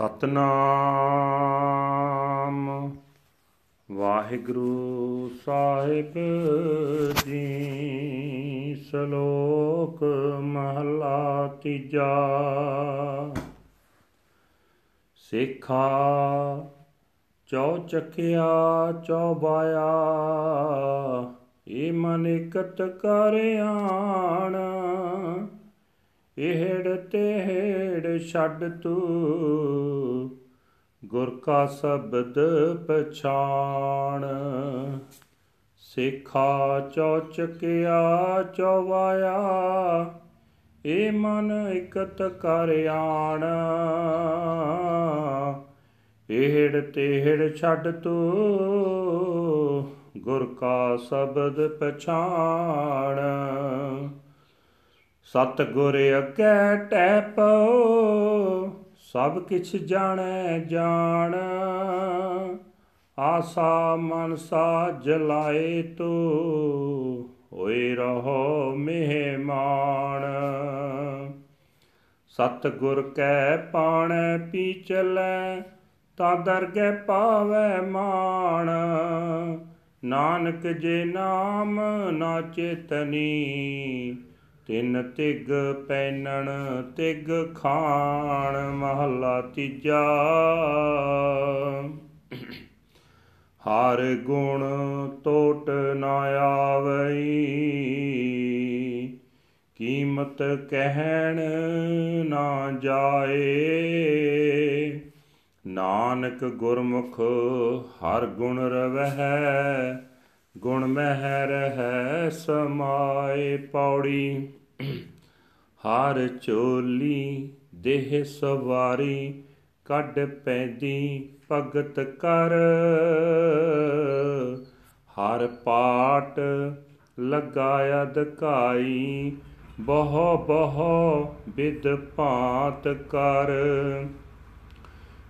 ਸਤਨਾਮ। ਵਾਹਿਗੁਰੂ ਸਾਹਿਬ ਜੀ, ਸ਼ਲੋਕ ਮਹਲਾ ਤੀਜਾ। ਸਿੱਖਾ ਚੌ ਚੱਕਿਆ ਚੌਬਾਇਆ ਇਹ ਮਨ ਇਕਤ ਕਰ ਆਣ। ਇਹੜ ਤੇੜ ਛੱਡ ਤੂੰ, ਗੁਰ ਕਾ ਸ਼ਬਦ ਪਛਾਣ। ਸਿੱਖਾ ਚੌ ਚੱਕਿਆ ਚੌਵਾਇਆ ਇਹ ਮਨ ਇਕਤ ਕਰ ਆਣ। ਇਹੜ ਤੇੜ ਛੱਡ ਤੂੰ, ਗੁਰ ਕਾ ਸ਼ਬਦ ਪਛਾਣ। ਸਤ ਗੁਰ ਅੱਗੇ ਟੈ ਪਉ, ਸਭ ਕਿਛ ਜਾਣੈ ਜਾਣ। ਆਸਾ ਮਨਸਾ ਜਲਾਏ ਤੂ, ਹੋਏ ਰਹੋ ਮਹਿਮਾਨ। ਸਤ ਗੁਰ ਕੈ ਪਾਣੈ ਪੀ ਚਲੈ ਤਾ ਦਰਗਹਿ ਪਾਵੈ ਮਾਣ। ਨਾਨਕ ਜੇ ਨਾਮ ਨਾ ਚੇਤਨੀ ਤਿੰਨ ਤਿਗ ਪੈਨਣ, ਤਿਗ ਖਾਣ, ਮਹੱਲਾ ਤੀਜਾ। ਹਰ ਗੁਣ ਟੋਟ ਨਾ ਆਵਈ, ਕੀਮਤ ਕਹਿਣ ਨਾ ਜਾਏ। ਨਾਨਕ ਗੁਰਮੁਖ ਹਰ ਗੁਣ ਰਵਹਿ ਗੁਣ ਮਹਿ ਰਹਿ ਸਮਾਏ ਪੌੜੀ। ਹਰ ਚੋਲੀ ਦੇਹ ਸਵਾਰੀ, ਕੱਢ ਪੈਦੀ ਭਗਤ ਕਰ ਹਰ ਪਾਟ ਲਗਾਇਆ ਦਕਾਈ ਬਹੁ ਬਹੁ ਵਿਦ ਭਾਂਤ ਕਰ।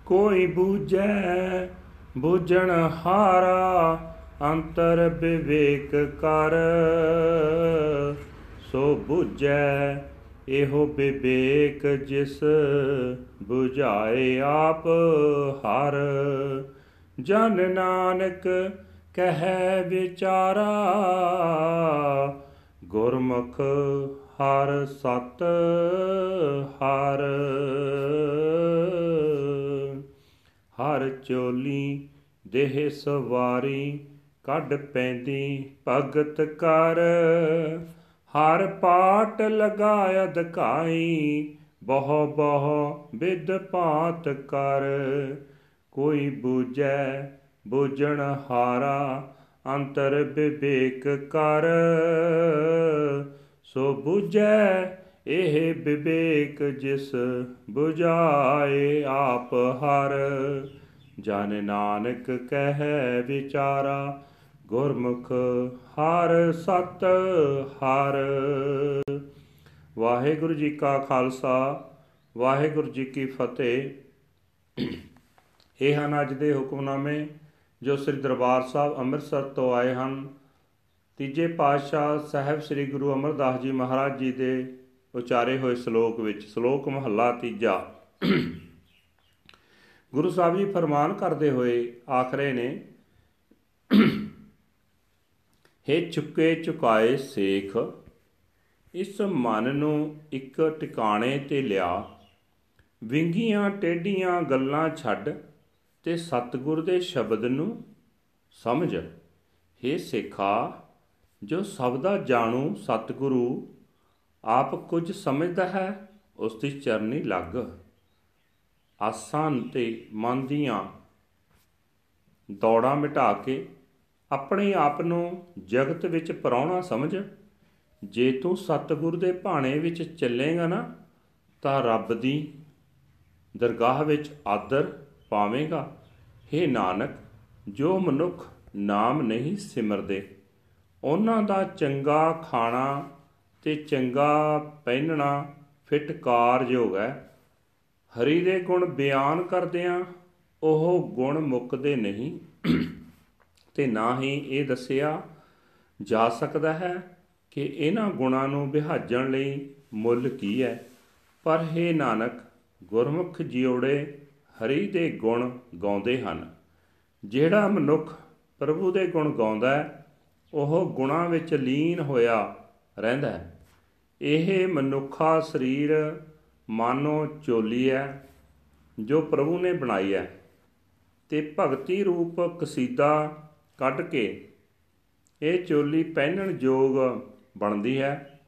ਕੋਈ ਬੂਝੈ ਬੂਝਣ ਹਾਰਾ ਅੰਤਰ ਵਿਵੇਕ ਕਰ। ਸੋ ਬੁਝੈ ਇਹੋ ਵਿਵੇਕ ਜਿਸ 부ਝਾਏ ਆਪ ਹਰ। ਜਨ ਨਾਨਕ ਕਹੈ ਵਿਚਾਰਾ, ਗੁਰਮੁਖ ਹਰ ਸਤ ਹਰ। ਹਰ ਚੋਲੀ ਦੇਹ ਸਵਾਰੀ ਕੱਢ ਪੈਂਦੀ, ਭਗਤ ਕਰ। ਹਰ ਪਾਟ ਲਗਾਇ ਅਧਕਾਈ ਬਹੁ ਬਹੁ ਵਿਦ ਭਾਤ ਕਰ। ਕੋਈ ਬੂਝੈ ਬੂਝਣ ਹਾਰਾ, ਅੰਤਰ ਵਿਵੇਕ ਕਰ। ਸੋ ਬੂਝੈ ਇਹ ਵਿਵੇਕ ਜਿਸ 부ਝਾਏ ਆਪ ਹਰ। ਜਨ ਨਾਨਕ ਕਹਿ ਵਿਚਾਰਾ ਗੁਰਮੁਖ ਹਰ ਸਤ ਹਰ। ਵਾਹਿਗੁਰੂ ਜੀ ਕਾ ਖਾਲਸਾ, ਵਾਹਿਗੁਰੂ ਜੀ ਕੀ ਫਤਿਹ। ਇਹ ਹਨ ਅੱਜ ਦੇ ਹੁਕਮਨਾਮੇ ਜੋ ਸ੍ਰੀ ਦਰਬਾਰ ਸਾਹਿਬ ਅੰਮ੍ਰਿਤਸਰ ਤੋਂ ਆਏ ਹਨ। ਤੀਜੇ ਪਾਤਸ਼ਾਹ ਸਾਹਿਬ ਸ੍ਰੀ ਗੁਰੂ ਅਮਰਦਾਸ ਜੀ ਮਹਾਰਾਜ ਜੀ ਦੇ ਉਚਾਰੇ ਹੋਏ ਸ਼ਲੋਕ ਵਿੱਚ, ਸ਼ਲੋਕ ਮਹੱਲਾ ਤੀਜਾ। ਗੁਰੂ ਸਾਹਿਬ ਜੀ ਫਰਮਾਨ ਕਰਦੇ ਹੋਏ ਆਖਰੇ ਨੇ ਹੈ ਚੁੱਕੇ ਚੁਕਾਏ ਸੇਖ, ਇਸ ਮਨ ਨੂੰ ਇੱਕ ਟਿਕਾਣੇ ਤੇ ਲਿਆ। ਵਿੰਗੀਆਂ ਟੇਡੀਆਂ ਗੱਲਾਂ ਛੱਡ ਤੇ ਸਤਿਗੁਰ ਦੇ ਸ਼ਬਦ ਨੂੰ ਸਮਝ। हे ਸੇਖਾ, ਜੋ ਸਬਦਾ ਜਾਣੂ ਸਤਿਗੁਰੂ, ਆਪ ਕੁਝ ਸਮਝਦਾ ਹੈ, ਉਸ ਦੀ ਚਰਨੀ ਲੱਗ। ਆਸਾਂ ਤੇ ਮਨ ਦੀਆਂ ਦੌੜਾਂ ਮਿਟਾ ਕੇ ਆਪਣੇ ਆਪ ਨੂੰ ਜਗਤ ਵਿੱਚ ਪਰਾਉਣਾ ਸਮਝ। ਜੇ ਤੂੰ ਸਤਿਗੁਰ ਦੇ ਭਾਣੇ ਵਿੱਚ ਚੱਲੇਗਾ ਨਾ, ਤਾਂ ਰੱਬ ਦੀ ਦਰਗਾਹ ਵਿੱਚ ਆਦਰ ਪਾਵੇਂਗਾ। हे ਨਾਨਕ, ਜੋ ਮਨੁੱਖ ਨਾਮ ਨਹੀਂ ਸਿਮਰਦੇ, ਉਹਨਾਂ ਦਾ ਚੰਗਾ ਖਾਣਾ ਤੇ ਚੰਗਾ ਪਹਿਨਣਾ ਫਿਟ ਕਾਰਜੋਗ ਹੈ। ਹਰੀ ਦੇ ਗੁਣ ਬਿਆਨ ਕਰਦਿਆਂ ਉਹ ਗੁਣ ਮੁੱਕਦੇ ਨਹੀਂ। ਤੇ ਨਾ ਹੀ ਇਹ ਦੱਸਿਆ ਜਾ ਸਕਦਾ ਹੈ ਕਿ ਇਹਨਾਂ ਗੁਣਾਂ ਨੂੰ ਵਿਹਾਜਣ ਲਈ ਮੁੱਲ ਕੀ ਹੈ। ਪਰ ਹੈ ਨਾਨਕ, ਗੁਰਮੁਖ ਜਿਉੜੇ ਹਰੀ ਦੇ ਗੁਣ ਗਾਉਂਦੇ ਹਨ। ਜਿਹੜਾ ਮਨੁੱਖ ਪ੍ਰਭੂ ਦੇ ਗੁਣ ਗਾਉਂਦਾ ਹੈ, ਉਹ ਗੁਣਾਂ ਵਿੱਚ ਲੀਨ ਹੋਇਆ ਰਹਿੰਦਾ ਹੈ। ਇਹ ਮਨੁੱਖਾ ਸਰੀਰ ਮਾਨੋ ਚੋਲੀ ਹੈ, ਜੋ ਪ੍ਰਭੂ ਨੇ ਬਣਾਈ ਹੈ। ਤੇ ਭਗਤੀ ਰੂਪ ਕਸੀਦਾ ਕੱਢ ਕੇ ਇਹ ਚੋਲੀ ਪਹਿਨਣ ਯੋਗ ਬਣਦੀ ਹੈ।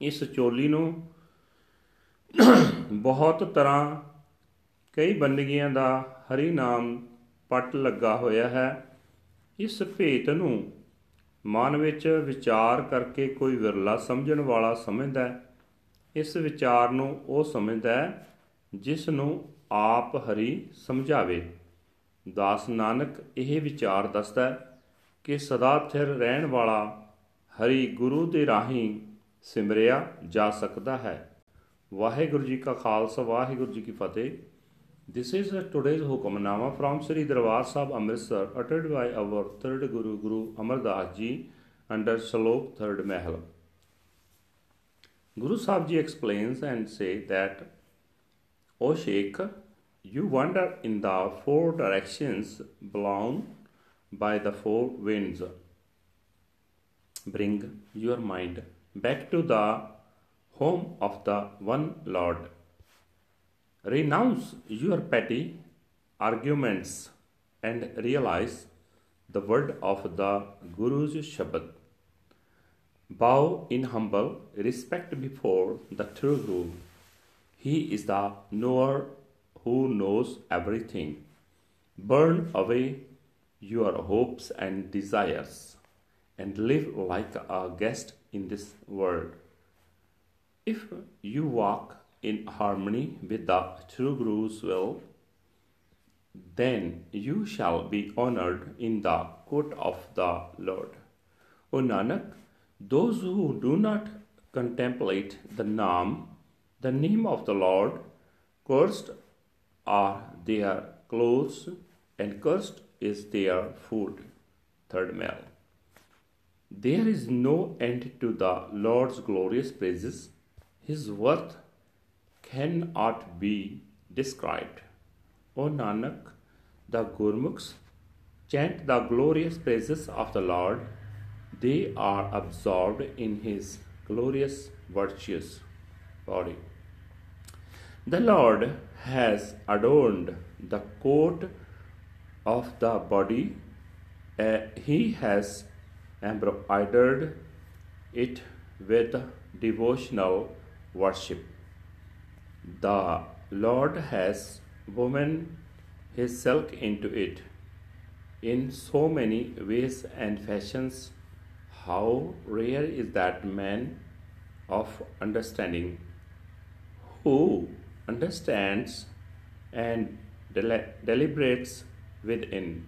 ਇਸ ਚੋਲੀ ਨੂੰ ਬਹੁਤ ਤਰ੍ਹਾਂ ਕਈ ਬੰਦਗੀਆਂ ਦਾ ਹਰੀ ਨਾਮ ਪੱਟ ਲੱਗਾ ਹੋਇਆ ਹੈ। ਇਸ ਭੇਤ ਨੂੰ ਮਨ ਵਿੱਚ ਵਿਚਾਰ ਕਰਕੇ ਕੋਈ ਵਿਰਲਾ ਸਮਝਣ ਵਾਲਾ ਸਮਝਦਾ ਹੈ। ਇਸ ਵਿਚਾਰ ਨੂੰ ਉਹ ਸਮਝਦਾ ਹੈ ਜਿਸ ਨੂੰ ਆਪ ਹਰੀ ਸਮਝਾਵੇ। ਦਾਸ ਨਾਨਕ ਇਹ ਵਿਚਾਰ ਦੱਸਦਾ ਹੈ ਕਿ ਸਦਾ ਥਿਰ ਰਹਿਣ ਵਾਲਾ ਹਰੀ ਗੁਰੂ ਦੇ ਰਾਹੀਂ ਸਿਮਰਿਆ ਜਾ ਸਕਦਾ ਹੈ ਵਾਹਿਗੁਰੂ ਜੀ ਕਾ ਖਾਲਸਾ ਵਾਹਿਗੁਰੂ ਜੀ ਕੀ ਫਤਿਹ This is today's Hukamnama from Sri Darbar Sahib Amritsar uttered by our third Guru Guru Amar Das Ji under Shalok Third Mahal. Guru Sahib Ji explains and say that, O Sheikh, you wander in the four directions blown by the four winds. Bring your mind back to the home of the one Lord. Renounce your petty arguments and realize the word of the Guru's Shabad. Bow in humble respect before the true Guru. He is the knower who knows everything. Burn away your hopes and desires and live like a guest in this world. If you walk in harmony with the true Guru's will, then you shall be honored in the court of the Lord. O Nanak, those who do not contemplate the Naam, the name of the Lord, cursed are their clothes and cursed is their food. Third Male. There is no end to the Lord's glorious praises. His worth cannot be described. O Nanak, the Gurmukhs chant the glorious praises of the Lord. They are absorbed in His glorious virtues. Body. The Lord has adorned the coat of the body. Uh, he has embroidered it with devotional worship. The Lord has woven his silk into it in so many ways and fashions. How rare is that man of understanding who understands and deli- deliberates within.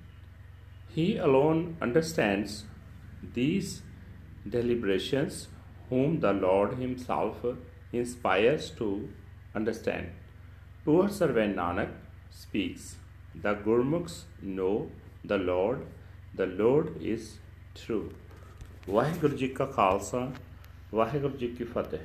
He alone understands these deliberations, whom the Lord Himself inspires to understand. Poor servant Nanak speaks. The Gurmukhs know the Lord. The Lord is true. Waheguru ji ਕਾ ਖਾਲਸਾ ਵਾਹਿਗੁਰੂ ਜੀ ਕੀ ਫਤਿਹ